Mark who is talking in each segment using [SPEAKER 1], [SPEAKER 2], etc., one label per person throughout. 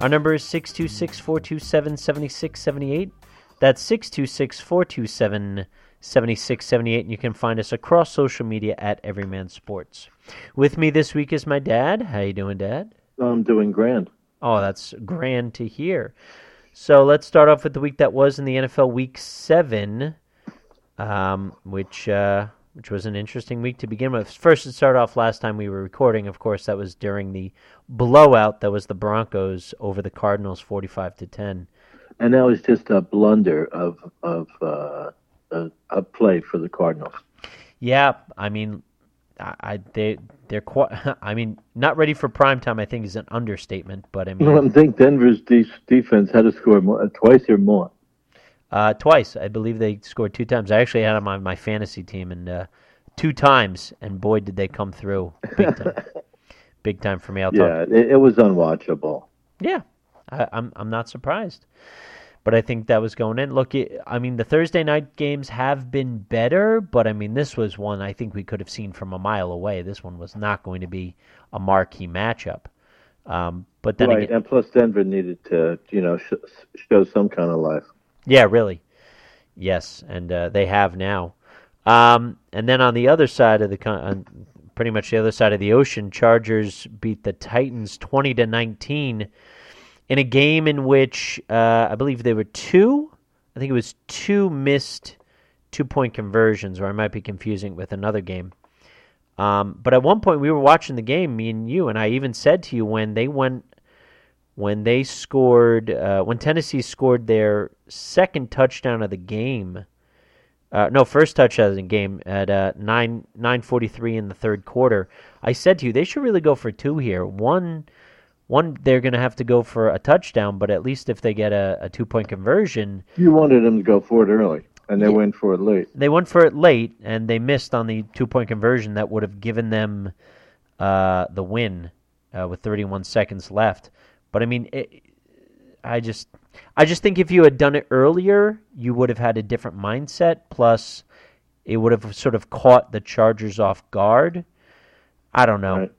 [SPEAKER 1] Our number is 626 427 7678. That's 626 427 7678. And you can find us across social media at Everyman Sports. With me this week is my dad. How you doing, Dad?
[SPEAKER 2] I'm doing grand.
[SPEAKER 1] Oh, that's grand to hear. So let's start off with the week that was in the NFL Week 7, um, which. Uh, which was an interesting week to begin with. First, to start off last time we were recording, of course, that was during the blowout that was the Broncos over the Cardinals, forty-five to ten.
[SPEAKER 2] And that was just a blunder of of uh, a, a, play for the Cardinals.
[SPEAKER 1] Yeah, I mean, I they they're quite. I mean, not ready for prime time. I think is an understatement, but I mean,
[SPEAKER 2] I think Denver's de- defense had to score more, twice or more.
[SPEAKER 1] Uh, twice, I believe they scored two times. I actually had them on my fantasy team, and uh, two times, and boy, did they come through big time, big time for me. I'll
[SPEAKER 2] yeah, it, it, was unwatchable.
[SPEAKER 1] Yeah, I, am I'm, I'm not surprised, but I think that was going in. Look, it, I mean, the Thursday night games have been better, but I mean, this was one I think we could have seen from a mile away. This one was not going to be a marquee matchup. Um, but then
[SPEAKER 2] right,
[SPEAKER 1] again,
[SPEAKER 2] and plus Denver needed to, you know, sh- show some kind of life.
[SPEAKER 1] Yeah, really. Yes, and uh, they have now. Um, and then on the other side of the, uh, pretty much the other side of the ocean, Chargers beat the Titans twenty to nineteen in a game in which uh, I believe there were two. I think it was two missed two point conversions, or I might be confusing it with another game. Um, but at one point, we were watching the game, me and you, and I even said to you when they went when they scored uh, when Tennessee scored their second touchdown of the game. Uh, no, first touchdown of the game at uh, nine nine forty three in the third quarter. I said to you they should really go for two here. One, one they're going to have to go for a touchdown, but at least if they get a, a two point conversion,
[SPEAKER 2] you wanted them to go for it early, and they yeah, went for it late.
[SPEAKER 1] They went for it late, and they missed on the two point conversion that would have given them uh, the win uh, with thirty one seconds left. But I mean, it, I just, I just think if you had done it earlier, you would have had a different mindset. Plus, it would have sort of caught the Chargers off guard. I don't know. Right.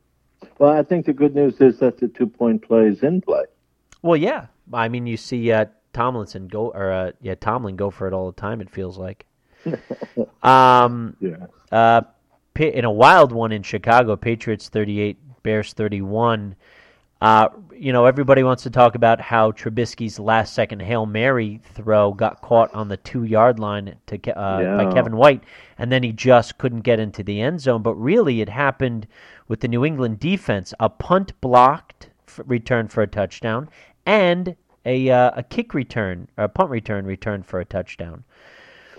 [SPEAKER 2] Well, I think the good news is that the two point play is in play.
[SPEAKER 1] Well, yeah. I mean, you see uh, Tomlinson go, or uh, yeah, Tomlin go for it all the time. It feels like. um, yeah. Uh, in a wild one in Chicago, Patriots thirty eight, Bears thirty one. Uh, you know, everybody wants to talk about how Trubisky's last second Hail Mary throw got caught on the two yard line to, uh, yeah. by Kevin White, and then he just couldn't get into the end zone. But really, it happened with the New England defense a punt blocked return for a touchdown and a, uh, a kick return, or a punt return return for a touchdown.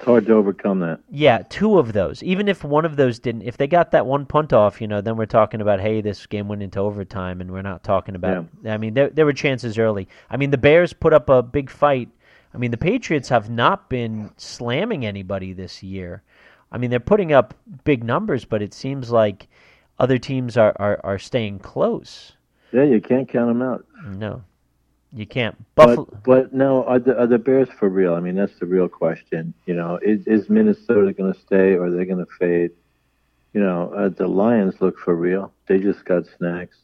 [SPEAKER 2] It's hard to overcome that.
[SPEAKER 1] Yeah, two of those. Even if one of those didn't, if they got that one punt off, you know, then we're talking about, hey, this game went into overtime, and we're not talking about. Yeah. I mean, there there were chances early. I mean, the Bears put up a big fight. I mean, the Patriots have not been slamming anybody this year. I mean, they're putting up big numbers, but it seems like other teams are, are, are staying close.
[SPEAKER 2] Yeah, you can't count them out.
[SPEAKER 1] No. You can't.
[SPEAKER 2] Buffalo. But, but no, are the, are the Bears for real? I mean, that's the real question. You know, is, is Minnesota going to stay or are they going to fade? You know, uh, the Lions look for real. They just got snacks.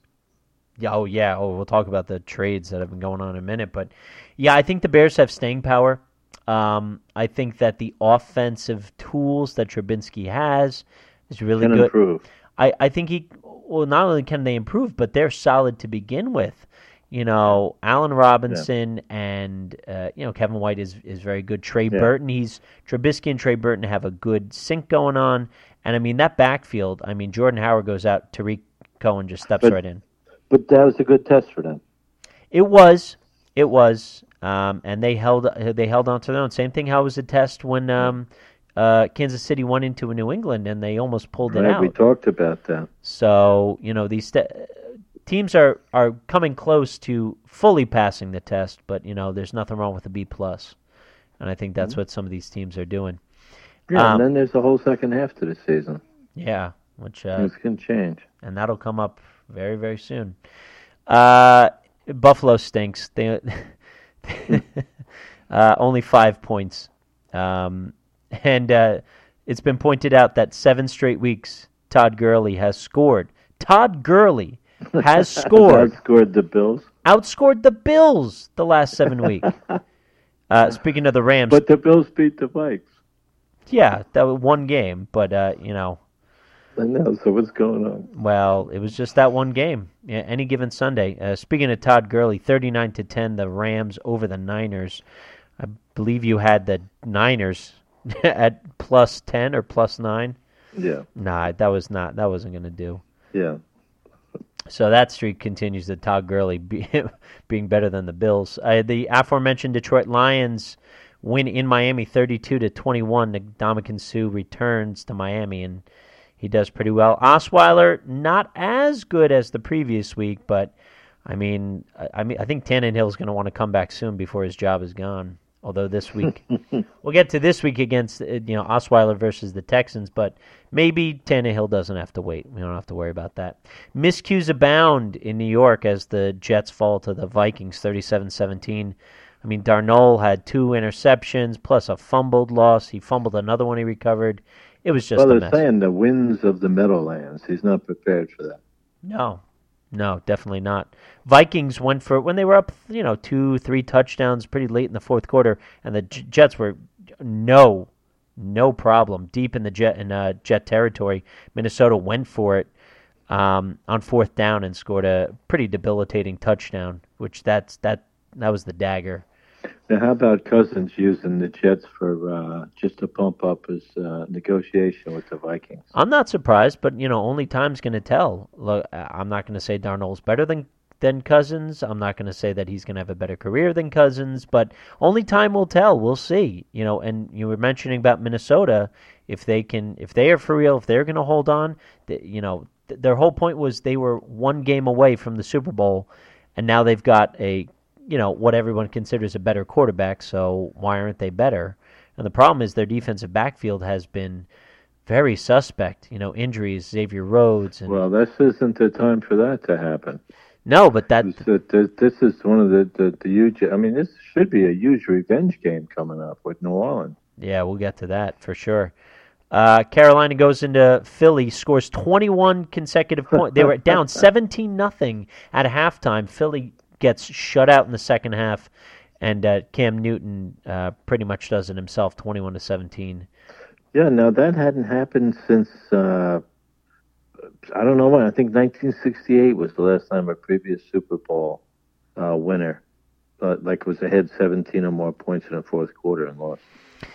[SPEAKER 1] Yeah, oh yeah. Oh, we'll talk about the trades that have been going on in a minute, but yeah, I think the Bears have staying power. Um, I think that the offensive tools that Trubisky has is really
[SPEAKER 2] can
[SPEAKER 1] good.
[SPEAKER 2] Improve.
[SPEAKER 1] I, I think he well not only can they improve, but they're solid to begin with you know, Allen Robinson yeah. and uh, you know Kevin White is is very good. Trey yeah. Burton, he's Trubisky and Trey Burton have a good sync going on, and I mean that backfield. I mean Jordan Howard goes out, Tarik Cohen just steps
[SPEAKER 2] but,
[SPEAKER 1] right in.
[SPEAKER 2] But that was a good test for them.
[SPEAKER 1] It was, it was, um, and they held they held on to their own. Same thing. How was a test when um, uh, Kansas City went into New England and they almost pulled
[SPEAKER 2] right,
[SPEAKER 1] it out.
[SPEAKER 2] We talked about that.
[SPEAKER 1] So you know these. St- teams are are coming close to fully passing the test, but you know, there's nothing wrong with a B plus, and I think that's
[SPEAKER 2] Mm-hmm.
[SPEAKER 1] what some of these teams are doing.
[SPEAKER 2] Yeah,
[SPEAKER 1] Um,
[SPEAKER 2] and then there's the whole second half to the season.
[SPEAKER 1] Yeah, which uh,
[SPEAKER 2] Things can change.
[SPEAKER 1] and that'll come up very very soon. Uh, Buffalo stinks. They uh, only five points, um, and uh, it's been pointed out that seven straight weeks Todd Gurley has scored. Todd Gurley has scored,
[SPEAKER 2] Outscored the Bills,
[SPEAKER 1] outscored the Bills the last seven weeks. Uh, speaking of the Rams,
[SPEAKER 2] but the Bills beat the Vikes.
[SPEAKER 1] yeah, that was one game, but uh, you know,
[SPEAKER 2] I know. So what's going on?
[SPEAKER 1] Well, it was just that one game. Yeah, any given Sunday. Uh, speaking of Todd Gurley, thirty-nine to ten, the Rams over the Niners. I believe you had the Niners at plus ten or plus nine.
[SPEAKER 2] Yeah,
[SPEAKER 1] Nah, that was not. That wasn't going to do.
[SPEAKER 2] yeah.
[SPEAKER 1] So that streak continues. The Todd Gurley be, being better than the Bills. Uh, the aforementioned Detroit Lions win in Miami, thirty-two to twenty-one. Ndamukong Suh returns to Miami and he does pretty well. Osweiler not as good as the previous week, but I mean, I, I mean, I think Tannehill's going to want to come back soon before his job is gone. Although this week, we'll get to this week against uh, you know Osweiler versus the Texans, but maybe Tannehill doesn't have to wait. We don't have to worry about that. Miscues abound in New York as the Jets fall to the Vikings 37-17. I mean, Darnold had two interceptions plus a fumbled loss. He fumbled another one he recovered. It was just
[SPEAKER 2] well,
[SPEAKER 1] a
[SPEAKER 2] they're
[SPEAKER 1] mess.
[SPEAKER 2] saying the winds of the Meadowlands. He's not prepared for that.
[SPEAKER 1] No, no, definitely not. Vikings went for it when they were up, you know, two, three touchdowns pretty late in the fourth quarter, and the J- Jets were no, no problem deep in the Jet in uh, Jet territory. Minnesota went for it um, on fourth down and scored a pretty debilitating touchdown, which that's that that was the dagger.
[SPEAKER 2] Now, how about Cousins using the Jets for uh, just to pump up his uh, negotiation with the Vikings?
[SPEAKER 1] I'm not surprised, but you know, only time's going to tell. Look, I'm not going to say Darnold's better than than Cousins. I'm not going to say that he's going to have a better career than Cousins, but only time will tell. We'll see. You know, and you were mentioning about Minnesota. If they can, if they are for real, if they're going to hold on, you know, th- their whole point was they were one game away from the Super Bowl, and now they've got a, you know, what everyone considers a better quarterback. So why aren't they better? And the problem is their defensive backfield has been very suspect. You know, injuries, Xavier Rhodes, and
[SPEAKER 2] Well, this isn't the time for that to happen.
[SPEAKER 1] No, but that
[SPEAKER 2] This, this- this is one of the, the, the huge. I mean, this should be a huge revenge game coming up with New Orleans.
[SPEAKER 1] yeah, we'll get to that for sure. Uh, Carolina goes into Philly, scores 21 consecutive points. They were down 17 nothing at halftime. Philly gets shut out in the second half, and uh, Cam Newton uh, pretty much does it himself, 21 to 17.
[SPEAKER 2] Yeah, now that hadn't happened since uh, I don't know when. I think 1968 was the last time a previous Super Bowl uh, winner, uh, like was ahead 17 or more points in the fourth quarter and lost,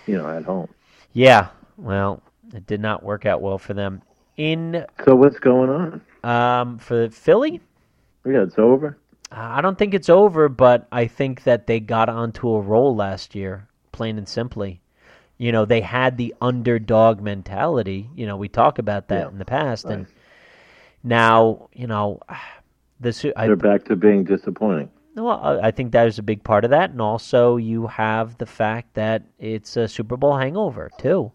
[SPEAKER 2] you know, at home.
[SPEAKER 1] Yeah, well, it did not work out well for them. In
[SPEAKER 2] So what's going on?
[SPEAKER 1] um, for Philly,
[SPEAKER 2] Yeah, it's over.
[SPEAKER 1] I don't think it's over, but I think that they got onto a roll last year, plain and simply. You know, they had the underdog mentality. You know, we talk about that
[SPEAKER 2] Yeah,
[SPEAKER 1] in the past, and. Now, you know, this. I,
[SPEAKER 2] They're back to being disappointing.
[SPEAKER 1] well, I I think that is a big part of that, and also you have the fact that it's a Super Bowl hangover too.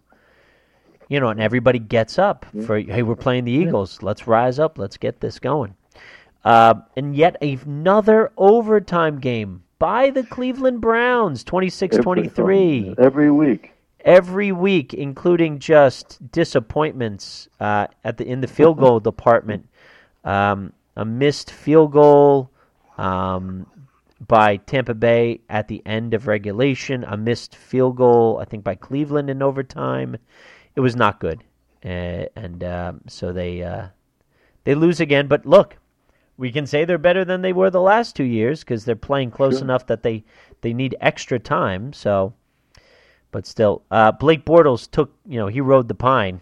[SPEAKER 1] You know, and everybody gets up for hey, we're playing the Eagles. Let's rise up. Let's get this going. Uh, and yet another overtime game by the Cleveland Browns, 26-23
[SPEAKER 2] Every, every week.
[SPEAKER 1] Every week, including just disappointments uh, at the in the field goal department. Um, a missed field goal um, by Tampa Bay at the end of regulation. A missed field goal, I think, by Cleveland in overtime. It was not good, uh, and um, so they uh, they lose again. But look, we can say they're better than they were the last two years because they're playing close
[SPEAKER 2] Sure.
[SPEAKER 1] enough that they they need extra time. So but still, uh, Blake Bortles took you know he rode the pine,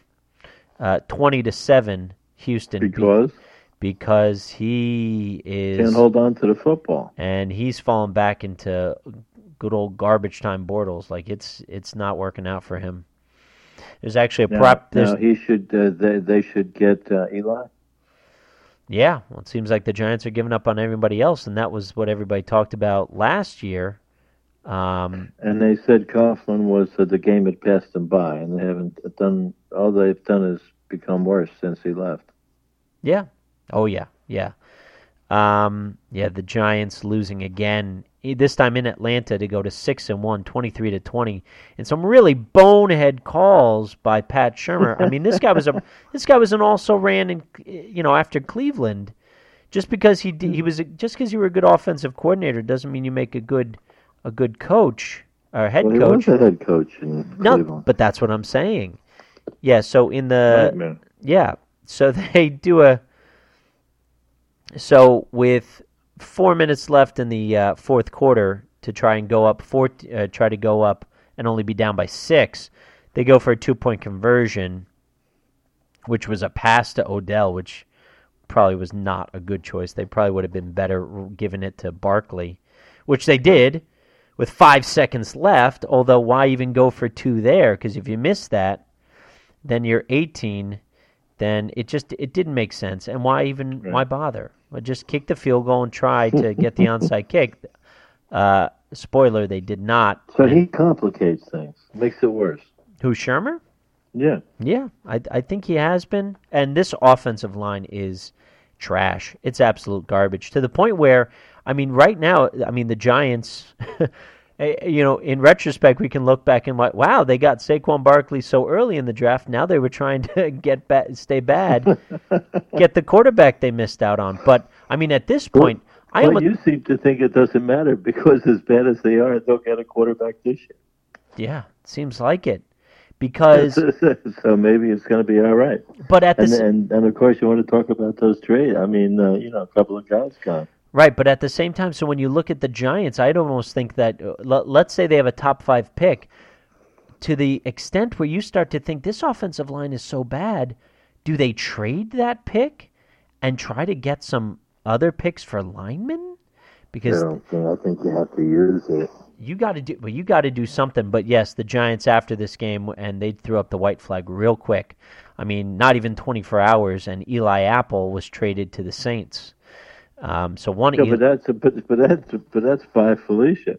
[SPEAKER 1] uh, twenty to seven. Houston beat-
[SPEAKER 2] Because
[SPEAKER 1] because he is
[SPEAKER 2] can't hold on to the football.
[SPEAKER 1] and he's fallen back into good old garbage time Bortles. Like it's it's not working out for him. There's actually a
[SPEAKER 2] Now,
[SPEAKER 1] prop.
[SPEAKER 2] Now he should. Uh, they they should get uh, Eli.
[SPEAKER 1] Yeah, well, it seems like the Giants are giving up on everybody else, and that was what everybody talked about last year. Um,
[SPEAKER 2] And they said Coughlin was uh, the game had passed them by, and they haven't done. All they've done is become worse since he left.
[SPEAKER 1] yeah. Oh yeah. Yeah. Um, yeah. The Giants losing again. This time in Atlanta to go to six and one, 23 to twenty, and some really bonehead calls by Pat Shurmur. I mean, this guy was a this guy was an also ran in you know after Cleveland. Just because he he was a, just because you were a good offensive coordinator doesn't mean you make a good a good coach or head
[SPEAKER 2] Well, he
[SPEAKER 1] coach.
[SPEAKER 2] was a head coach in
[SPEAKER 1] No,
[SPEAKER 2] Cleveland.
[SPEAKER 1] but that's what I'm saying. Yeah, so in the
[SPEAKER 2] Nightmare.
[SPEAKER 1] yeah, so they do a so with four minutes left in the uh, fourth quarter to try and go up four, uh, try to go up and only be down by six. They go for a two point conversion, which was a pass to Odell, which probably was not a good choice. They probably would have been better giving it to Barkley, which they did with five seconds left. Although, why even go for two there? Because if you miss that, then you're 18. Then it just it didn't make sense. And why even why bother? Well, just kick the field goal and try to get the onside kick. Uh, spoiler: they did not.
[SPEAKER 2] So he complicates things, makes it worse.
[SPEAKER 1] Who Shurmur?
[SPEAKER 2] Yeah.
[SPEAKER 1] Yeah, I I think he has been. And this offensive line is trash. It's absolute garbage to the point where I mean, right now, I mean the Giants. eh, You know, in retrospect, we can look back and like, wow, they got Saquon Barkley so early in the draft. Now they were trying to get ba- stay bad, get the quarterback they missed out on. But I mean, at this point, I am.
[SPEAKER 2] Well,
[SPEAKER 1] a-
[SPEAKER 2] you seem to think it doesn't matter because as bad as they are, they'll get a quarterback this year.
[SPEAKER 1] yeah, seems like it, because
[SPEAKER 2] so maybe it's going to be all right.
[SPEAKER 1] but at the
[SPEAKER 2] And, and and of course, you want to talk about those trades. I mean, uh, you know, a couple of guys gone.
[SPEAKER 1] Right, but at the same time, so when you look at the Giants, I'd almost think that uh, let, let's say they have a top five pick, to the extent where you start to think this offensive line is so bad, do they trade that pick and try to get some other picks for linemen? Because
[SPEAKER 2] I don't think. I think you have to use it.
[SPEAKER 1] you got to do well. You got to do something. But yes, the Giants after this game and they threw up the white flag real quick. I mean, not even 24 hours, and Eli Apple was traded to the Saints. Um, so one,
[SPEAKER 2] Yeah, but that's but, but that's but that's by Felicia.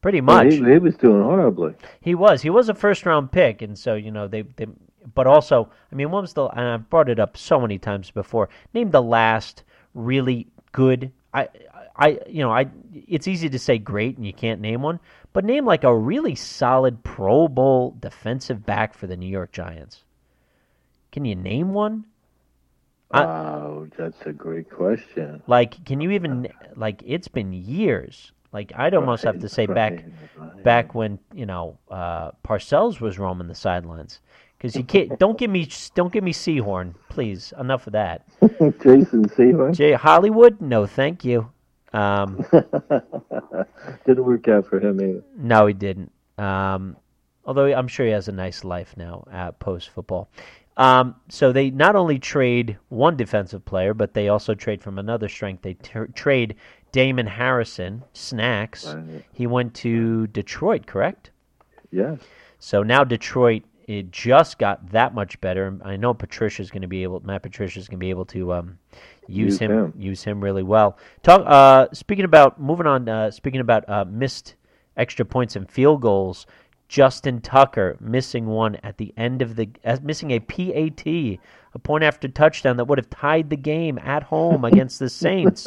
[SPEAKER 1] pretty much.
[SPEAKER 2] He, he was doing horribly.
[SPEAKER 1] He was. He was a first round pick, and so you know they. they but also, I mean, what was the? And I've brought it up so many times before. Name the last really good. I, I, you know, I. It's easy to say great, and you can't name one. But name like a really solid Pro Bowl defensive back for the New York Giants. Can you name one?
[SPEAKER 2] Oh, that's a great question.
[SPEAKER 1] Like, can you even like? It's been years. Like, I'd almost have to say back
[SPEAKER 2] Right, right.
[SPEAKER 1] back when you know uh, Parcells was roaming the sidelines. Because you can't don't give me don't give me Sehorn, please. Enough of that.
[SPEAKER 2] Jason Sehorn
[SPEAKER 1] Jay Hollywood, no, thank you. Um,
[SPEAKER 2] didn't work out for him either.
[SPEAKER 1] no, he didn't. Um, although I'm sure he has a nice life now at post football. Um, so they not only trade one defensive player, but they also trade from another strength. They t- trade Damon Harrison, Snacks.
[SPEAKER 2] Right.
[SPEAKER 1] He went to Detroit, correct?
[SPEAKER 2] Yes.
[SPEAKER 1] So now Detroit it just got that much better. I know Patricia's going to be able, Matt Patricia's going to be able to um, use,
[SPEAKER 2] Use
[SPEAKER 1] him,
[SPEAKER 2] him.
[SPEAKER 1] use him really well. Talk. Uh, speaking about moving on. Uh, speaking about uh, missed extra points and field goals. Justin Tucker missing one at the end of the uh, missing a PAT, a point after touchdown that would have tied the game at home against the Saints,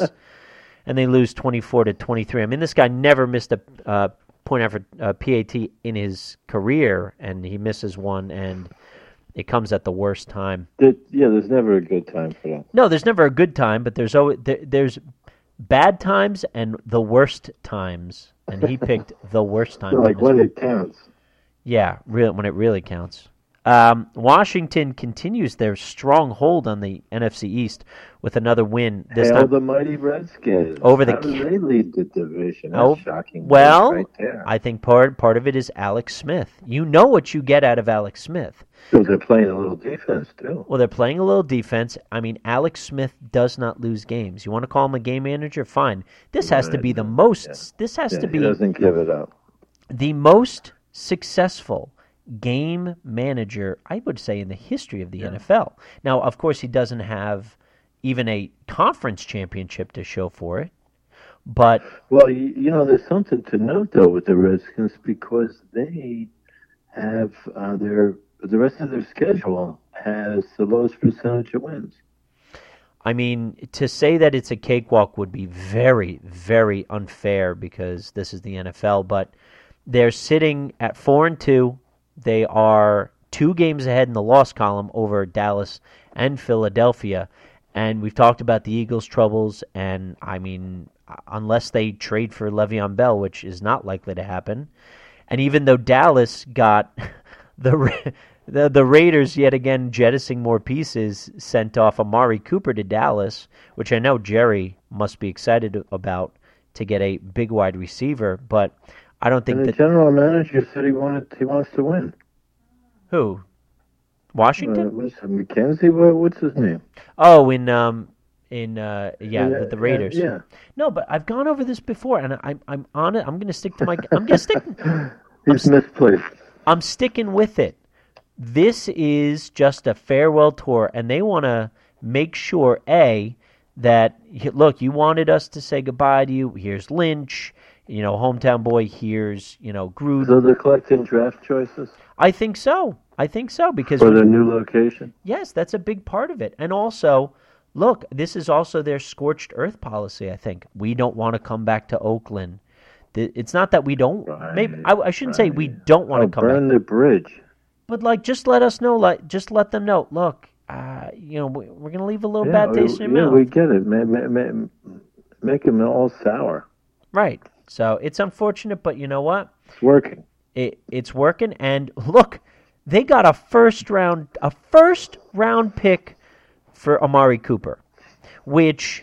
[SPEAKER 1] and they lose twenty four to twenty three. I mean, this guy never missed a uh, point after uh, PAT in his career, and he misses one, and it comes at the worst time.
[SPEAKER 2] There- yeah, there's never a good time for that.
[SPEAKER 1] No, there's never a good time, but there's always there, there's bad times and the worst times, and he picked the worst time.
[SPEAKER 2] like when it counts.
[SPEAKER 1] yeah, real when it really counts. Um, Washington continues their strong hold on the NFC East with another win this
[SPEAKER 2] Hail
[SPEAKER 1] time.
[SPEAKER 2] the mighty Redskins.
[SPEAKER 1] Over the
[SPEAKER 2] How do they lead the division? That's
[SPEAKER 1] Oh,
[SPEAKER 2] shocking.
[SPEAKER 1] well,
[SPEAKER 2] right.
[SPEAKER 1] I think part part of it is Alex Smith. You know what you get out of Alex Smith.
[SPEAKER 2] So they're playing a little defense too.
[SPEAKER 1] Well, they're playing a little defense. I mean, Alex Smith does not lose games. You want to call him a game manager? Fine. This has to be the most.
[SPEAKER 2] yeah.
[SPEAKER 1] This has
[SPEAKER 2] Yeah,
[SPEAKER 1] to
[SPEAKER 2] he
[SPEAKER 1] be
[SPEAKER 2] doesn't give it up.
[SPEAKER 1] the most successful game manager, I would say, in the history of the NFL. Now, of course, he doesn't have, even a conference championship to show for it. But
[SPEAKER 2] Well, you, you know, there's something to note though with the Redskins because they have uh, their the rest of their schedule has the lowest percentage of wins.
[SPEAKER 1] I mean, to say that it's a cakewalk would be very, very unfair because this is the NFL. But they're sitting at four and two. They are two games ahead in the loss column over Dallas and Philadelphia. And we've talked about the Eagles' troubles. And I mean, unless they trade for Le'Veon Bell, which is not likely to happen, and even though Dallas got the the the Raiders yet again jettisoning more pieces, sent off Amari Cooper to Dallas, which I know Jerry must be excited about to get a big wide receiver, but I don't think
[SPEAKER 2] And the
[SPEAKER 1] that
[SPEAKER 2] general manager said he wanted he wants to win.
[SPEAKER 1] who
[SPEAKER 2] Uh,
[SPEAKER 1] Washington.
[SPEAKER 2] what's McKenzie? What, what's his name?
[SPEAKER 1] oh, in um in uh yeah
[SPEAKER 2] Uh,
[SPEAKER 1] the, the Raiders.
[SPEAKER 2] Yeah.
[SPEAKER 1] No, but I've gone over this before, and I'm I'm on it. I'm going to stick to my. I'm going to stick.
[SPEAKER 2] He's misplaced.
[SPEAKER 1] I'm sticking with it. This is just a farewell tour, and they want to make sure a that look, you wanted us to say goodbye to you. Here's Lynch, you know, hometown boy. Here's you know Gruden.
[SPEAKER 2] So they're collecting draft choices
[SPEAKER 1] I think so. I think so because
[SPEAKER 2] for their new location.
[SPEAKER 1] yes, that's a big part of it, and also. Look, this is also their scorched earth policy. I think we don't want to come back to Oakland. It's not that we don't. maybe I, I shouldn't say we don't want
[SPEAKER 2] Oh,
[SPEAKER 1] to come back.
[SPEAKER 2] burn the bridge.
[SPEAKER 1] But like, just let us know. Like, just let them know. Look, uh, you know, we, we're gonna leave a little
[SPEAKER 2] Yeah,
[SPEAKER 1] bad taste
[SPEAKER 2] we,
[SPEAKER 1] in your
[SPEAKER 2] yeah,
[SPEAKER 1] mouth.
[SPEAKER 2] we get it. Ma- ma- ma- make them all sour.
[SPEAKER 1] Right. So it's unfortunate, but you know what?
[SPEAKER 2] It's working.
[SPEAKER 1] It it's working. And look, they got a first round a first round pick for Amari Cooper, which,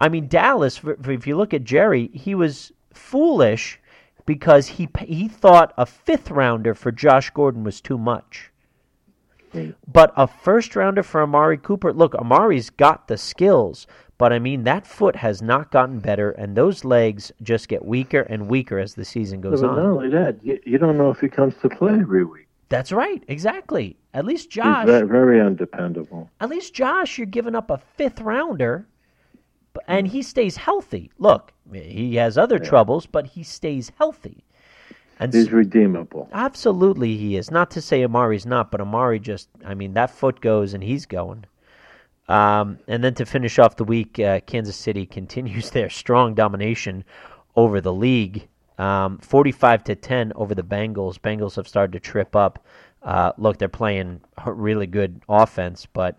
[SPEAKER 1] I mean, Dallas. for- for- If you look at Jerry, he was foolish because he he thought a fifth rounder for Josh Gordon was too much. But a first rounder for Amari Cooper. Look, Amari's got the skills, but I mean that foot has not gotten better, and those legs just get weaker and weaker as the season goes
[SPEAKER 2] not
[SPEAKER 1] on.
[SPEAKER 2] Not only that, you, you don't know if he comes to play every week.
[SPEAKER 1] That's right, exactly. At least
[SPEAKER 2] He's
[SPEAKER 1] Josh,
[SPEAKER 2] very, very undependable.
[SPEAKER 1] at least Josh, you're giving up a fifth rounder, and he stays healthy. Look, he has other troubles, but he stays healthy. And
[SPEAKER 2] He's redeemable.
[SPEAKER 1] absolutely he is. Not to say Amari's not, but Amari just, I mean, that foot goes and he's going. Um, and then to finish off the week, uh, Kansas City continues their strong domination over the league, um, forty-five to ten over the Bengals. Bengals have started to trip up. Uh, look, they're playing a really good offense, but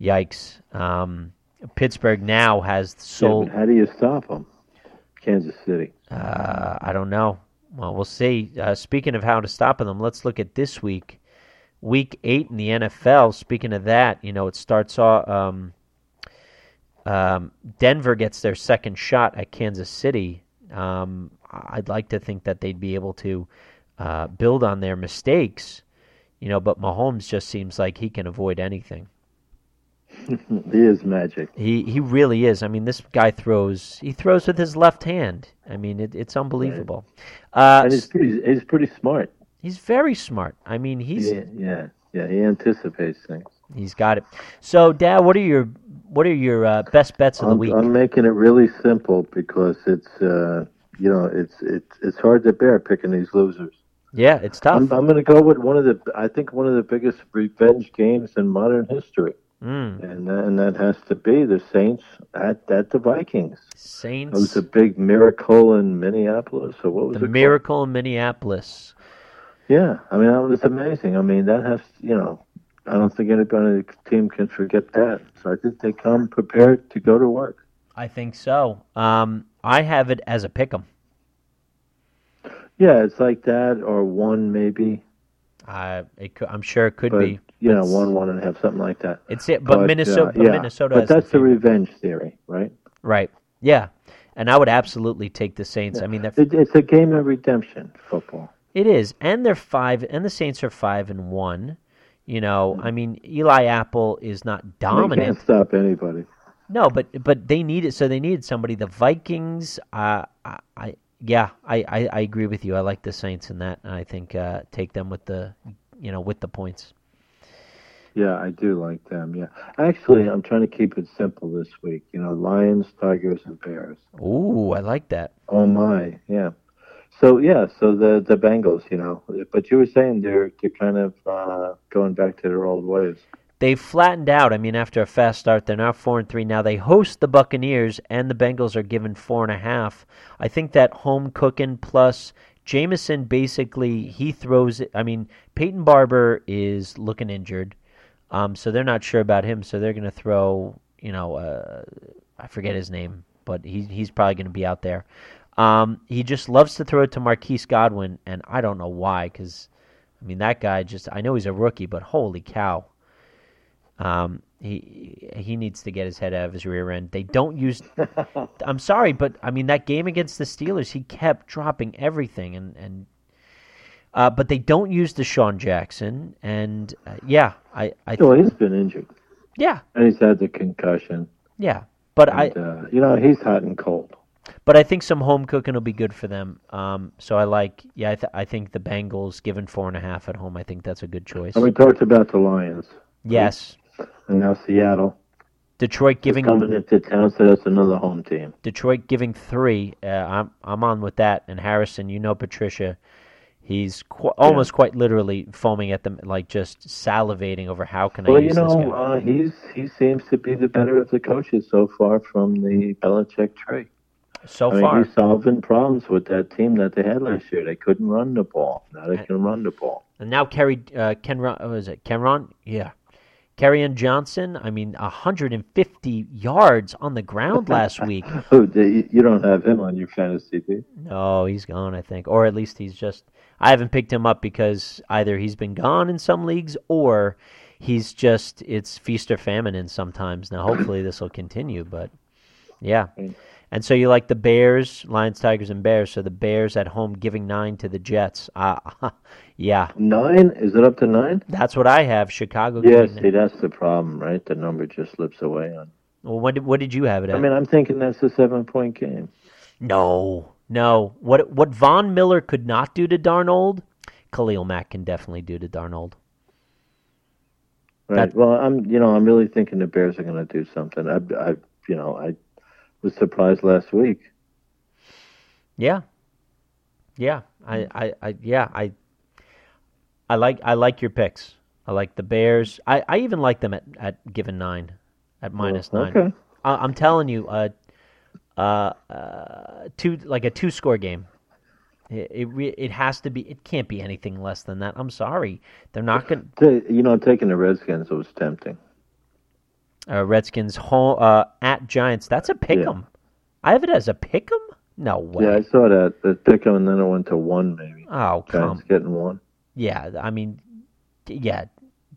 [SPEAKER 1] yikes! Um, Pittsburgh now has
[SPEAKER 2] Yeah,
[SPEAKER 1] sold.
[SPEAKER 2] but how do you stop them? Kansas City.
[SPEAKER 1] Uh, I don't know. Well, we'll see. Uh, speaking of how to stop them, let's look at this week. Week eight in the NFL. Speaking of that, you know, it starts off. Um, um, Denver gets their second shot at Kansas City. Um, I'd like to think that they'd be able to uh, build on their mistakes, you know. But Mahomes just seems like he can avoid anything.
[SPEAKER 2] He is magic.
[SPEAKER 1] He he really is. I mean, this guy throws. He throws with his left hand. I mean, it, it's unbelievable. Uh,
[SPEAKER 2] And he's pretty, he's pretty smart.
[SPEAKER 1] He's very smart. I mean, he's
[SPEAKER 2] Yeah, yeah, yeah. He anticipates things.
[SPEAKER 1] he's got it. So, Dad, what are your what are your uh, best bets of the
[SPEAKER 2] I'm,
[SPEAKER 1] week?
[SPEAKER 2] I'm making it really simple because it's, uh, you know, it's it's it's hard to bear picking these losers.
[SPEAKER 1] yeah, it's tough.
[SPEAKER 2] I'm, I'm going to go with one of the, I think one of the biggest revenge games in modern history,
[SPEAKER 1] Mm,
[SPEAKER 2] and that, and that has to be the Saints at at the Vikings. Saints. It was a big miracle in Minneapolis. So what was
[SPEAKER 1] the
[SPEAKER 2] it?
[SPEAKER 1] miracle in Minneapolis.
[SPEAKER 2] Yeah, I mean that was amazing. I mean that has, you know, I don't think anybody on the team can forget that. So I think they come prepared to go to work.
[SPEAKER 1] I think so. Um, I have it as a pick 'em.
[SPEAKER 2] Yeah, it's like that or one maybe,
[SPEAKER 1] Uh, it could, I'm sure it could
[SPEAKER 2] but
[SPEAKER 1] be.
[SPEAKER 2] you know,
[SPEAKER 1] it's-
[SPEAKER 2] one one and a half, something like that.
[SPEAKER 1] It's it, but,
[SPEAKER 2] uh,
[SPEAKER 1] Minnesota, but
[SPEAKER 2] yeah,
[SPEAKER 1] Minnesota.
[SPEAKER 2] But
[SPEAKER 1] has the
[SPEAKER 2] that's the
[SPEAKER 1] favorite.
[SPEAKER 2] revenge theory, right?
[SPEAKER 1] right? Yeah, and I would absolutely take the Saints. I mean,
[SPEAKER 2] It, it's a game of redemption, football.
[SPEAKER 1] It is, and they're five, and the Saints are five and one. You know, I mean, Eli Apple is not
[SPEAKER 2] They
[SPEAKER 1] dominant.
[SPEAKER 2] can't stop anybody.
[SPEAKER 1] No, but but they need it, so they needed somebody. The Vikings, uh, I, I yeah, I, I, I agree with you. I like the Saints in that, and I think uh, take them with the you know with the points.
[SPEAKER 2] Yeah, I do like them. Yeah, actually, I'm trying to keep it simple this week. You know, Lions, Tigers, and Bears.
[SPEAKER 1] Ooh, I like that.
[SPEAKER 2] Oh my, yeah. So yeah, so the the Bengals, you know, but you were saying they're they're kind of uh, going back to their old ways.
[SPEAKER 1] They've flattened out. I mean, after a fast start, they're now four and three. Now they host the Buccaneers, and the Bengals are given four and a half. I think that home cooking plus Jamison basically he throws it. I mean, Peyton Barber is looking injured. Um, so they're not sure about him. So they're going to throw, you know, uh, I forget his name, but he, he's probably going to be out there. Um, he just loves to throw it to Marquise Godwin, and I don't know why, because I mean that guy just I know he's a rookie, but holy cow, um, he he needs to get his head out of his rear end. They don't use. I'm sorry, but I mean that game against the Steelers, he kept dropping everything, and and uh, but they don't use DeSean Jackson, and uh, yeah, I I
[SPEAKER 2] Well, he's been injured,
[SPEAKER 1] yeah
[SPEAKER 2] and he's had the concussion.
[SPEAKER 1] yeah, but
[SPEAKER 2] And,
[SPEAKER 1] I
[SPEAKER 2] uh, you know, he's hot and cold.
[SPEAKER 1] But I think some home cooking will be good for them. Um, so I like yeah, I, th- I think the Bengals given four and a half at home. I think that's a good choice.
[SPEAKER 2] And we talked about the Lions,
[SPEAKER 1] Yes,
[SPEAKER 2] and now Seattle
[SPEAKER 1] Detroit giving
[SPEAKER 2] coming into town, so that's another home team.
[SPEAKER 1] Detroit giving three. Uh, I'm I'm on with that. And Harrison, you know Patricia, he's qu- almost quite literally foaming at them, like just salivating over how can I
[SPEAKER 2] Well,
[SPEAKER 1] use
[SPEAKER 2] you
[SPEAKER 1] this
[SPEAKER 2] know, uh, he's he seems to be the better of the coaches so far from the Belichick tree.
[SPEAKER 1] So
[SPEAKER 2] I mean,
[SPEAKER 1] far,
[SPEAKER 2] he's solving problems with that team that they had last year. They couldn't run the ball. Now they can run the ball.
[SPEAKER 1] and now Kerry uh, Kenron, what is it Kenron? Yeah, Kerryon Johnson. I mean, 150 yards on the ground last week.
[SPEAKER 2] Oh, you don't have him on your fantasy team.
[SPEAKER 1] No, he's gone, I think. Or at least he's just. I haven't picked him up because either he's been gone in some leagues or he's just. It's feast or famine in sometimes. Now, hopefully, this will continue, but yeah. And so you like the Bears, Lions, Tigers, and Bears. So the Bears at home giving nine to the Jets. Uh, yeah,
[SPEAKER 2] Nine? Is it up to nine?
[SPEAKER 1] that's what I have. Chicago. Yeah.
[SPEAKER 2] See, that's the problem, right? The number just slips away on.
[SPEAKER 1] Well, what did, what did you have it at?
[SPEAKER 2] I mean, I'm thinking that's a seven-point game.
[SPEAKER 1] No, no. What what Von Miller could not do to Darnold, Khalil Mack can definitely do to Darnold.
[SPEAKER 2] Right.
[SPEAKER 1] That-
[SPEAKER 2] well, I'm, you know, I'm really thinking the Bears are going to do something. I, I, you know, I was surprised last week.
[SPEAKER 1] Yeah, yeah. I, I, I yeah. I, I like I like your picks. I like the Bears. I, I even like them at, at given nine, at minus nine.
[SPEAKER 2] Okay.
[SPEAKER 1] I, I'm telling you, uh, uh, uh, two like a two score game. It it, it has to be. It can't be anything less than that. I'm sorry, they're not going.
[SPEAKER 2] to You know, taking the Redskins was tempting.
[SPEAKER 1] Uh, Redskins home uh, at Giants. That's a pick 'em. I have it as a pick 'em. No way.
[SPEAKER 2] Yeah, I saw that. The pick 'em, and then it went to one, maybe.
[SPEAKER 1] oh come.
[SPEAKER 2] Giants getting one.
[SPEAKER 1] Yeah, I mean, yeah,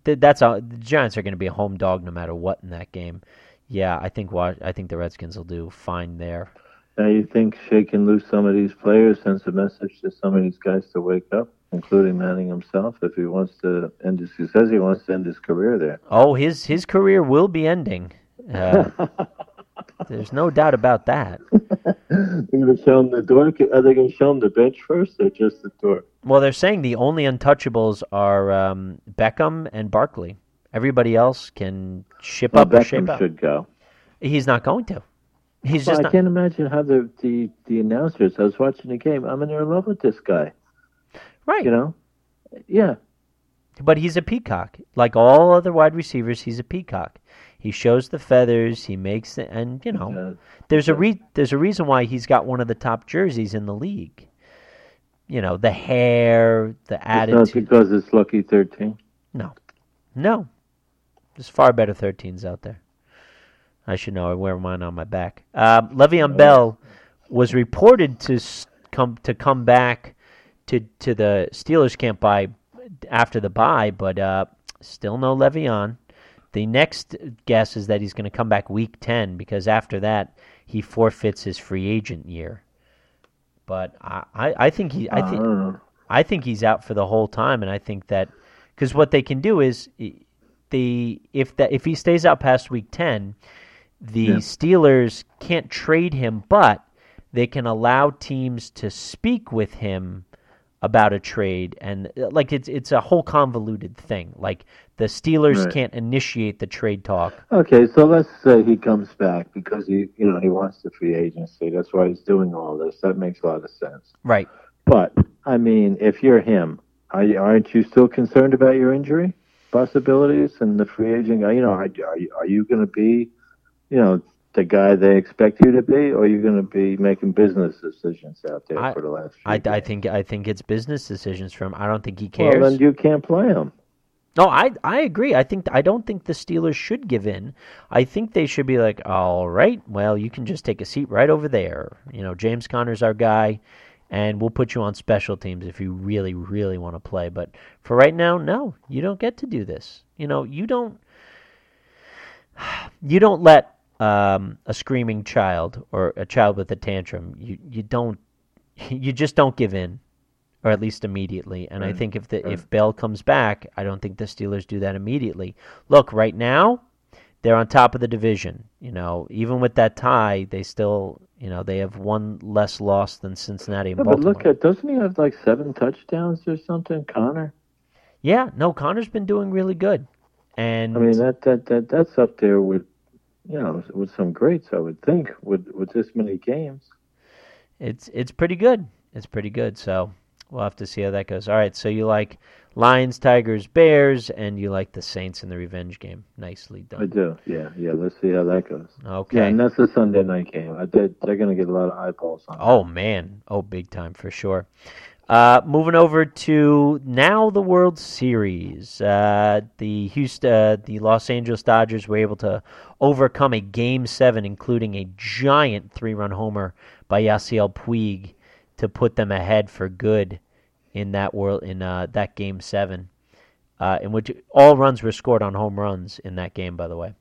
[SPEAKER 1] that's a, the Giants are going to be a home dog no matter what in that game. Yeah, I think I think the Redskins will do fine there.
[SPEAKER 2] Now, you think shaking loose some of these players sends a message to some of these guys to wake up, including Manning himself, if he wants to end his, he says he wants to end his career there.
[SPEAKER 1] Oh, his his career will be ending. Uh, there's no doubt about that.
[SPEAKER 2] They're going to show him the door. Are they going to show him the bench first, or just the door?
[SPEAKER 1] Well, they're saying the only untouchables are um, Beckham and Barkley. Everybody else can ship
[SPEAKER 2] Well,
[SPEAKER 1] up or shape
[SPEAKER 2] Beckham should go.
[SPEAKER 1] He's not going to. He's
[SPEAKER 2] Well,
[SPEAKER 1] just
[SPEAKER 2] I
[SPEAKER 1] not.
[SPEAKER 2] can't imagine how the, the the announcers. I was watching the game. I'm in love with this guy.
[SPEAKER 1] Right.
[SPEAKER 2] You know, yeah.
[SPEAKER 1] But he's a peacock. Like all other wide receivers, he's a peacock. He shows the feathers. He makes the, and you know,
[SPEAKER 2] Uh,
[SPEAKER 1] there's a re- there's a reason why he's got one of the top jerseys in the league. You know, the hair, the
[SPEAKER 2] it's not
[SPEAKER 1] attitude.
[SPEAKER 2] because it's lucky thirteen.
[SPEAKER 1] No, no, there's far better 13s out there. I should know. I wear mine on my back. Um, Le'Veon Bell was reported to come to come back to to the Steelers camp by after the bye, but uh, still no Le'Veon. The next guess is that he's going to come back week ten because after that he forfeits his free agent year. But I, I, I think he I think. I think he's out for the whole time, and I think that because what they can do is the if that if he stays out past week ten, the
[SPEAKER 2] Yeah.
[SPEAKER 1] Steelers can't trade him, but they can allow teams to speak with him about a trade, and uh, like it's it's a whole convoluted thing. Like the Steelers
[SPEAKER 2] Right.
[SPEAKER 1] can't initiate the trade talk.
[SPEAKER 2] Okay, so let's say he comes back because he, you know, he wants the free agency. That's why he's doing all this. That makes a lot of sense.
[SPEAKER 1] Right.
[SPEAKER 2] But I mean, if you're him, are you, aren't you still concerned about your injury possibilities and the free agent? You know, are, are you are you going to be, you know, the guy they expect you to be, or you're you going to be making business decisions out there
[SPEAKER 1] I-
[SPEAKER 2] for the last? Few
[SPEAKER 1] I, I think I think it's business decisions from. I don't think he cares.
[SPEAKER 2] Well, then you can't play him.
[SPEAKER 1] No, I I agree. I think I don't think the Steelers should give in. I think they should be like, all right, well, you can just take a seat right over there. You know, James Conner's our guy, and we'll put you on special teams if you really, really want to play. But for right now, no, you don't get to do this. You know, you don't. You don't let um, a screaming child or a child with a tantrum. You you don't. You just don't give in or at least immediately. And I think if the
[SPEAKER 2] right.
[SPEAKER 1] if Bell comes back, I don't think the Steelers do that immediately. Look, right now, they're on top of the division. You know, even with that tie, they still, you know, they have one less loss than Cincinnati and
[SPEAKER 2] No, but look at doesn't he have like seven touchdowns or something, Conner?
[SPEAKER 1] yeah, no, Conner's been doing really good, and
[SPEAKER 2] I mean that that that that's up there with, you know, with some greats. I would think with with this many games.
[SPEAKER 1] it's it's pretty good. It's pretty good. So we'll have to see how that goes. All right, so you like Lions, Tigers, Bears, and you like the Saints in the revenge game. Nicely done.
[SPEAKER 2] I do. Yeah, yeah. Let's see how that goes.
[SPEAKER 1] Okay.
[SPEAKER 2] Yeah, and that's the Sunday night game. I did, they're going to get a lot of eyeballs on.
[SPEAKER 1] Oh man, oh big time for sure. Uh, moving over to now the World Series. Uh, the Houston, uh, the Los Angeles Dodgers were able to overcome a Game Seven, including a giant three-run homer by Yasiel Puig to put them ahead for good in that world in uh, that Game Seven, uh, in which all runs were scored on home runs in that game. By the way.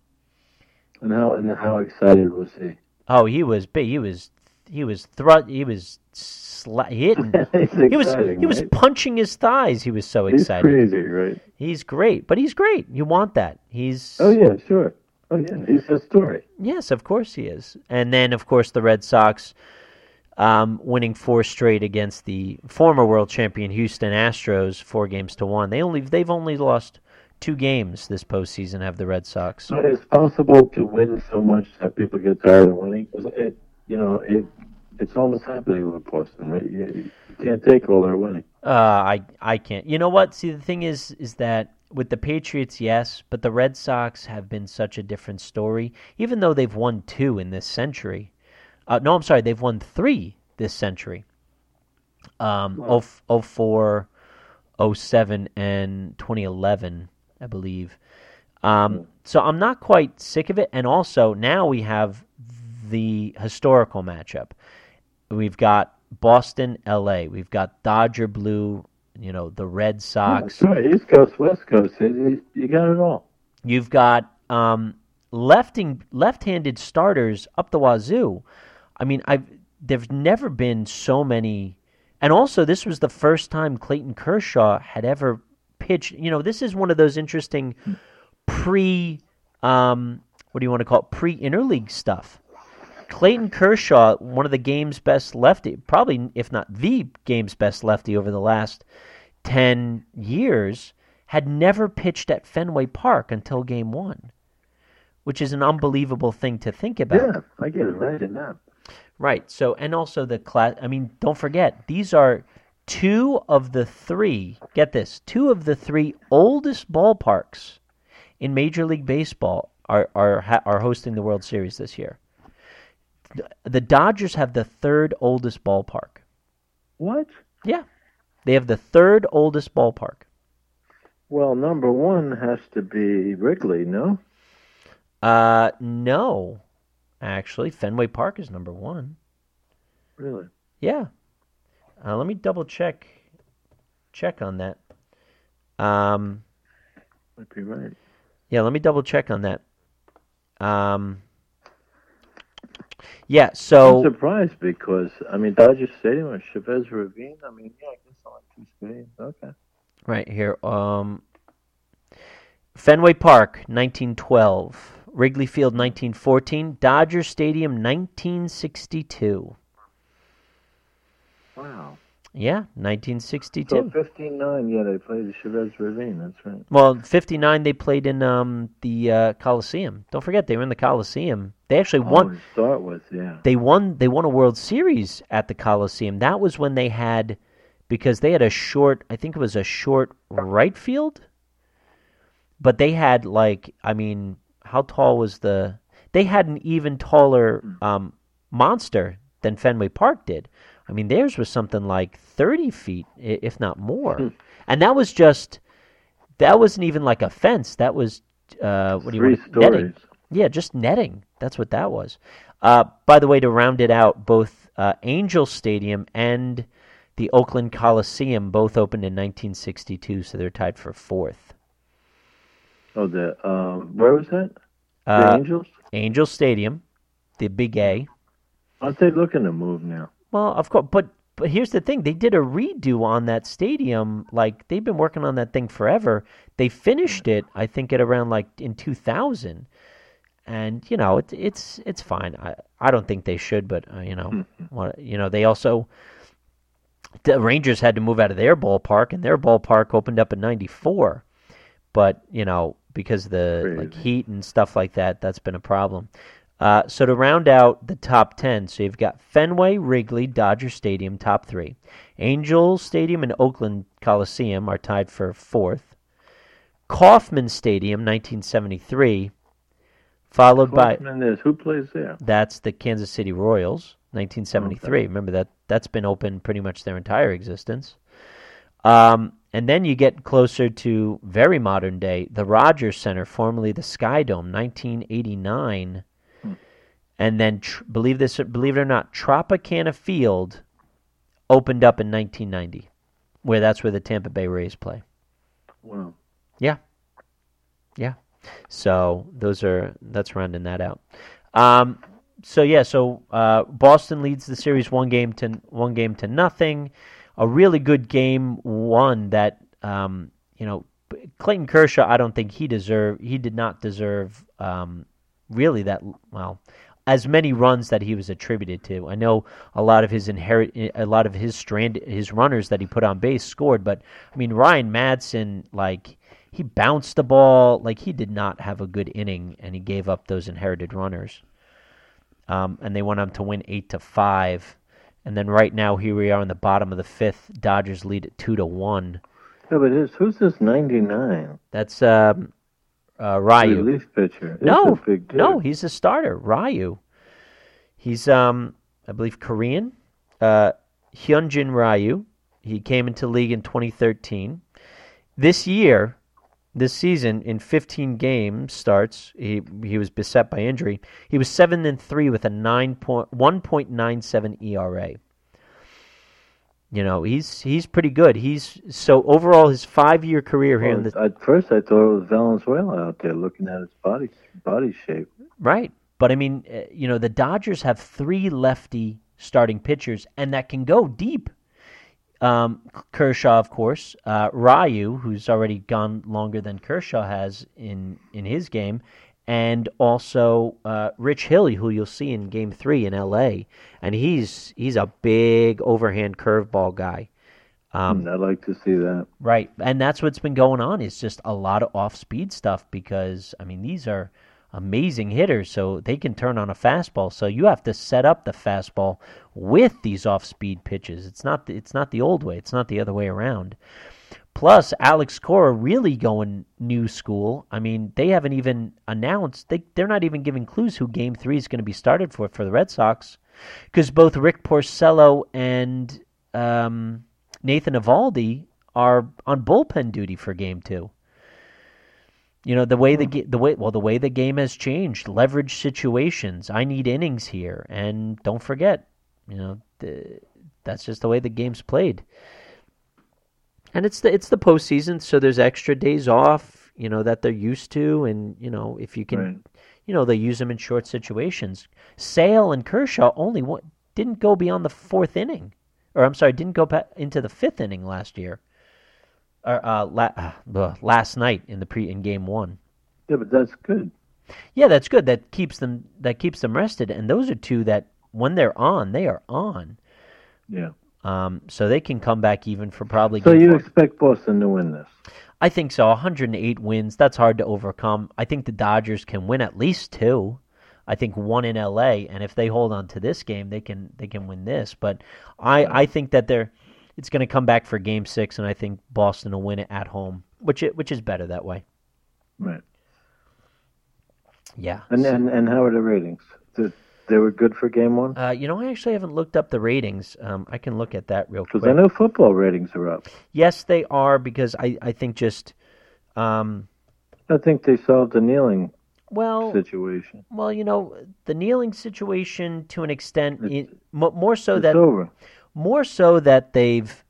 [SPEAKER 2] And how and how excited was he?
[SPEAKER 1] Oh, he was big. He was he was thrust. He was sla- hitting. He was he was punching his thighs. He was so
[SPEAKER 2] He's
[SPEAKER 1] excited.
[SPEAKER 2] crazy, right?
[SPEAKER 1] He's great, but he's great. You want that? He's
[SPEAKER 2] Oh yeah, sure. Oh yeah, he's a story.
[SPEAKER 1] yes, of course he is. And then of course the Red Sox um, winning four straight against the former world champion Houston Astros, four games to one. They only they've only lost two games this postseason. Have the Red Sox?
[SPEAKER 2] So it's possible to win so much that people get tired of winning. it, you know, it it's almost happening with Boston, right? You, you can't take all their winning.
[SPEAKER 1] Uh, I I can't. You know what? See, the thing is, is that with the Patriots, yes, but the Red Sox have been such a different story. Even though they've won two in this century, uh, no, I'm sorry, they've won three this century. Um,
[SPEAKER 2] Wow.
[SPEAKER 1] oh, 04, 07, and 2011, I believe. Um, so I'm not quite sick of it. And also now we have the historical matchup. We've got Boston, L.A. We've got Dodger Blue. You know the Red Sox.
[SPEAKER 2] That's right. East Coast, West Coast. You got it all.
[SPEAKER 1] You've got um, lefting left-handed starters up the wazoo. I mean, I've there's never been so many, and also this was the first time Clayton Kershaw had ever pitched. You know, this is one of those interesting pre, um, what do you want to call it, pre interleague stuff. Clayton Kershaw, one of the game's best lefty, probably if not the game's best lefty over the last 10 years, had never pitched at Fenway Park until game one, which is an unbelievable thing to think about.
[SPEAKER 2] Yeah, I can imagine that.
[SPEAKER 1] Right. So, and also the class, I mean, don't forget, these are two of the three, get this, two of the three oldest ballparks in Major League Baseball are, are, are hosting the World Series this year. The Dodgers have the third oldest ballpark.
[SPEAKER 2] What?
[SPEAKER 1] Yeah. They have the third oldest ballpark.
[SPEAKER 2] Well, number one has to be Wrigley, no?
[SPEAKER 1] Uh, no, actually, Fenway Park is number one.
[SPEAKER 2] Really?
[SPEAKER 1] Yeah. Uh, let me double check check on that. Um,
[SPEAKER 2] Might be right.
[SPEAKER 1] yeah, let me double check on that. Um, yeah, so I'm
[SPEAKER 2] surprised because I mean Dodger Stadium or Chavez Ravine. I mean, yeah, I guess I like two stadiums. Okay.
[SPEAKER 1] right here, um, Fenway Park, 1912. Wrigley Field, 1914. Dodger Stadium, 1962.
[SPEAKER 2] Wow.
[SPEAKER 1] Yeah, 1962.
[SPEAKER 2] So 59, yeah, they played the Chavez Ravine. That's right.
[SPEAKER 1] Well, 59 they played in um, the uh, Coliseum. Don't forget they were in the Coliseum. They actually
[SPEAKER 2] Oh,
[SPEAKER 1] won
[SPEAKER 2] start with, yeah.
[SPEAKER 1] they won they won a World Series at the Coliseum. That was when they had because they had a short I think it was a short right field. But they had like I mean, how tall was the they had an even taller um, monster than Fenway Park did. I mean theirs was something like thirty feet, if not more. And that was just that wasn't even like a fence. That was uh, what do you
[SPEAKER 2] Three
[SPEAKER 1] want? Netting.
[SPEAKER 2] stories.
[SPEAKER 1] Yeah, just netting. That's what that was. Uh, by the way, to round it out, both uh, Angel Stadium and the Oakland Coliseum both opened in 1962, so they're tied for fourth.
[SPEAKER 2] Oh, the um, where was that? The
[SPEAKER 1] Uh,
[SPEAKER 2] Angels?
[SPEAKER 1] Angel Stadium, the Big A.
[SPEAKER 2] Aren't they looking to move now?
[SPEAKER 1] Well, of course, but but here's the thing: they did a redo on that stadium. Like they've been working on that thing forever. They finished it, I think, at around like in 2000. And you know, it, it's it's fine. I I don't think they should, but uh, you know, what you know, they also the Rangers had to move out of their ballpark, and their ballpark opened up in '94. But you know, because of the like heat and stuff like that, that's been a problem. Uh, so to round out the top ten, so you've got Fenway, Wrigley, Dodger Stadium, top three. Angel Stadium and Oakland Coliseum are tied for fourth. Kauffman Stadium, 1973, followed by
[SPEAKER 2] is who plays there?
[SPEAKER 1] that's the Kansas City Royals, 1973. Remember that that's been open pretty much their entire existence. Um, and then you get closer to very modern day, the Rogers Centre, formerly the Sky Dome, 1989. And then, tr- believe this, believe it or not, Tropicana Field opened up in 1990, where that's where the Tampa Bay Rays play.
[SPEAKER 2] Wow.
[SPEAKER 1] Yeah. Yeah. So those are that's rounding that out. Um, so yeah, so uh, Boston leads the series one game to one game to nothing. A really good game one that um, you know Clayton Kershaw. I don't think he deserved. He did not deserve um, really that well as many runs that he was attributed to. I know a lot of his inherit a lot of his strand his runners that he put on base scored, but I mean Ryan Madson like he bounced the ball like he did not have a good inning and he gave up those inherited runners. Um, and they went on to win eight to five. And then right now here we are in the bottom of the fifth. Dodgers lead at two to one.
[SPEAKER 2] Yeah, but who's this 99?
[SPEAKER 1] That's um, uh, Ryu.
[SPEAKER 2] Relief pitcher. It's
[SPEAKER 1] No,
[SPEAKER 2] a big
[SPEAKER 1] no, he's a starter. Ryu. He's um, I believe Korean. Uh, Hyunjin Ryu. He came into league in 2013. This year, this season, in 15 games starts, he he was beset by injury. He was seven and three with a nine point one point nine seven ERA. You know, he's he's pretty good. He's so overall his five year career here in
[SPEAKER 2] Well,
[SPEAKER 1] the
[SPEAKER 2] at first, I thought it was Valenzuela out there looking at his body body shape.
[SPEAKER 1] Right. But I mean, uh, you know, the Dodgers have three lefty starting pitchers, and that can go deep. Um, Kershaw, of course, uh, Ryu, who's already gone longer than Kershaw has in in his game, and also uh, Rich Hill, who you'll see in Game Three in L.A. And he's he's a big overhand curveball guy. Um,
[SPEAKER 2] Hmm, I'd like to see that.
[SPEAKER 1] Right, and that's what's been going on. Is just a lot of off-speed stuff because I mean these are amazing hitters, so they can turn on a fastball. So you have to set up the fastball with these off-speed pitches. It's not it's not the old way. It's not the other way around. Plus, Alex Cora really going new school. I mean, they haven't even announced. They they're not even giving clues who Game Three is going to be started for for the Red Sox, because both Rick Porcello and um, Nathan Eovaldi are on bullpen duty for Game Two. You know the way the the way well the way the game has changed, leverage situations. I need innings here, and don't forget, you know the, that's just the way the game's played. And it's the it's the postseason, so there's extra days off, you know that they're used to, and you know if you can,
[SPEAKER 2] Right.
[SPEAKER 1] you know they use them in short situations. Sale and Kershaw only one, didn't go beyond the fourth inning, or I'm sorry, didn't go into the fifth inning last year, or uh, la- uh, last night in the pre in game one.
[SPEAKER 2] Yeah, but that's good.
[SPEAKER 1] Yeah, that's good. That keeps them that keeps them rested, and those are two that when they're on, they are on.
[SPEAKER 2] Yeah.
[SPEAKER 1] Um, so they can come back even for probably.
[SPEAKER 2] So you expect Boston to win this?
[SPEAKER 1] I think so. 108 wins. That's hard to overcome. I think the Dodgers can win at least two. I think one in LA, and if they hold on to this game, they can they can win this. But I I think that they're it's going to come back for Game Six, and I think Boston will win it at home, which it, which is better that way.
[SPEAKER 2] Right.
[SPEAKER 1] Yeah.
[SPEAKER 2] And and, and how are the ratings? They were good for game one?
[SPEAKER 1] Uh, you know, I actually haven't looked up the ratings. Um, I can look at that real quick.
[SPEAKER 2] Because I know football ratings are up.
[SPEAKER 1] Yes, they are because I, I think just, um,
[SPEAKER 2] I think they solved the kneeling
[SPEAKER 1] well,
[SPEAKER 2] situation.
[SPEAKER 1] well, you know, the kneeling situation to an extent, it, more so that
[SPEAKER 2] over.
[SPEAKER 1] more so that they've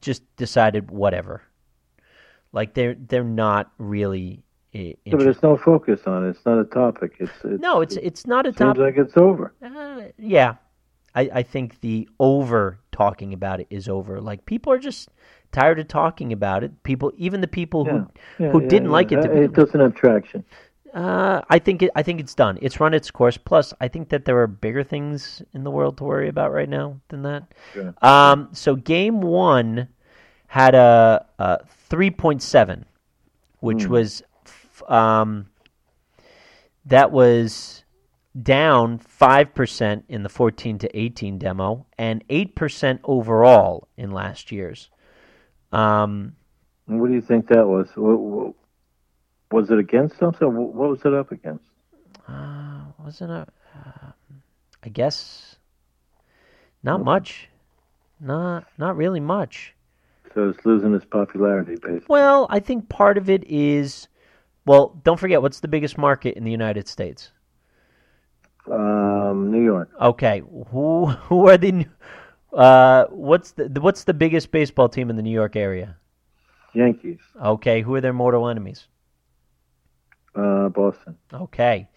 [SPEAKER 1] just decided whatever. Like they're they're not really
[SPEAKER 2] Yeah, but there's no focus on it. It's not a topic. It's, it's
[SPEAKER 1] No, it's it's not a topic.
[SPEAKER 2] seems like it's over.
[SPEAKER 1] Uh, yeah, I, I think the over talking about it is over. Like people are just tired of talking about it. People, even the people
[SPEAKER 2] Yeah.
[SPEAKER 1] who
[SPEAKER 2] Yeah,
[SPEAKER 1] who didn't like it to.
[SPEAKER 2] It doesn't have traction.
[SPEAKER 1] Uh, I think it. I think it's done. It's run its course. Plus, I think that there are bigger things in the world to worry about right now than that.
[SPEAKER 2] Sure.
[SPEAKER 1] Um, so game one had a, a three point seven, which
[SPEAKER 2] Hmm.
[SPEAKER 1] was um, that was down five percent in the fourteen to eighteen demo and eight percent overall in last year's. Um,
[SPEAKER 2] what do you think that was? Was it against something? What what was it up against?
[SPEAKER 1] Uh, wasn't a, uh, I guess, not much, not not really much.
[SPEAKER 2] So it's losing its popularity, basically.
[SPEAKER 1] Well, I think part of it is, well, don't forget what's the biggest market in the United States.
[SPEAKER 2] Um, New York.
[SPEAKER 1] Okay, who who are the, uh, what's the what's the biggest baseball team in the New York area?
[SPEAKER 2] Yankees.
[SPEAKER 1] Okay, who are their mortal enemies?
[SPEAKER 2] Uh, Boston.
[SPEAKER 1] Okay.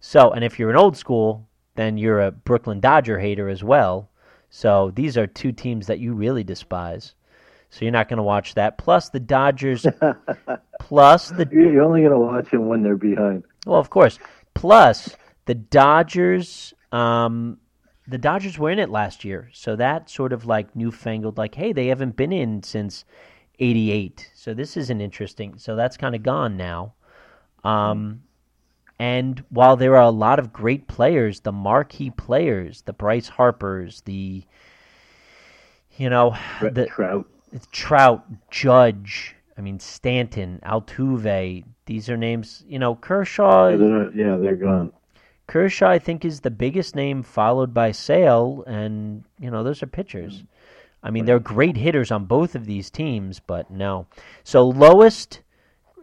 [SPEAKER 1] So, and if you're an old school, then you're a Brooklyn Dodger hater as well. So, these are two teams that you really despise. So, you're not going to watch that. Plus, the Dodgers, plus the,
[SPEAKER 2] You- You're only going to watch them when they're behind.
[SPEAKER 1] well, of course, plus the Dodgers, um, the Dodgers were in it last year. So, that sort of like newfangled, like, hey, they haven't been in since 88. So, this isn't interesting. So, that's kind of gone now. Um, and while there are a lot of great players, the marquee players, the Bryce Harpers, the you know,
[SPEAKER 2] Brett
[SPEAKER 1] the
[SPEAKER 2] Trout.
[SPEAKER 1] Trout, Judge, I mean Stanton, Altuve, these are names, you know, Kershaw
[SPEAKER 2] Yeah, they're, yeah, they're gone.
[SPEAKER 1] Kershaw I think is the biggest name followed by Sale and you know, those are pitchers. I mean, they're great hitters on both of these teams, but no. So lowest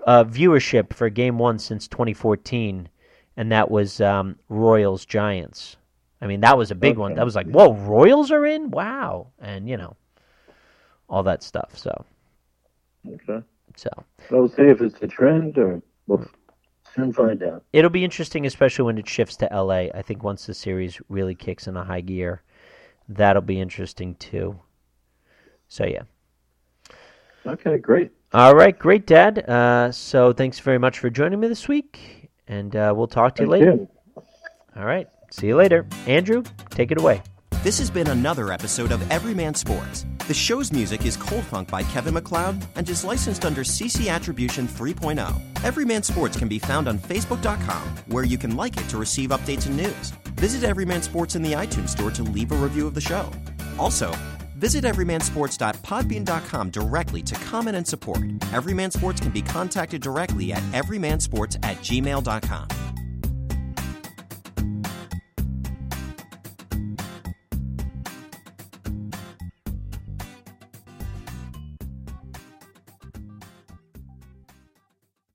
[SPEAKER 1] uh, viewership for game one since 2014, and that was um, Royals Giants. I mean, that was a big one. That was like, whoa, Royals are in? Wow. And, you know, all that stuff. So,
[SPEAKER 2] Okay.
[SPEAKER 1] so
[SPEAKER 2] We'll see if it's a trend or we'll soon find out.
[SPEAKER 1] it'll be interesting, especially when it shifts to LA. I think once the series really kicks in a high gear, that'll be interesting too. So, yeah.
[SPEAKER 2] Okay, great.
[SPEAKER 1] All right, great, Dad. Uh, so thanks very much for joining me this week, and uh, we'll talk to you
[SPEAKER 2] Thank
[SPEAKER 1] later.
[SPEAKER 2] you.
[SPEAKER 1] All right, see you later. Andrew, take it away.
[SPEAKER 3] This has been another episode of Everyman Sports. The show's music is Cold Funk by Kevin MacLeod and is licensed under CC Attribution 3.0. Everyman Sports can be found on Facebook.com, where you can like it to receive updates and news. Visit Everyman Sports in the iTunes Store to leave a review of the show. Also, visit everymansports.podbean.com directly to comment and support. Everyman Sports can be contacted directly at everymansports at gmail.com.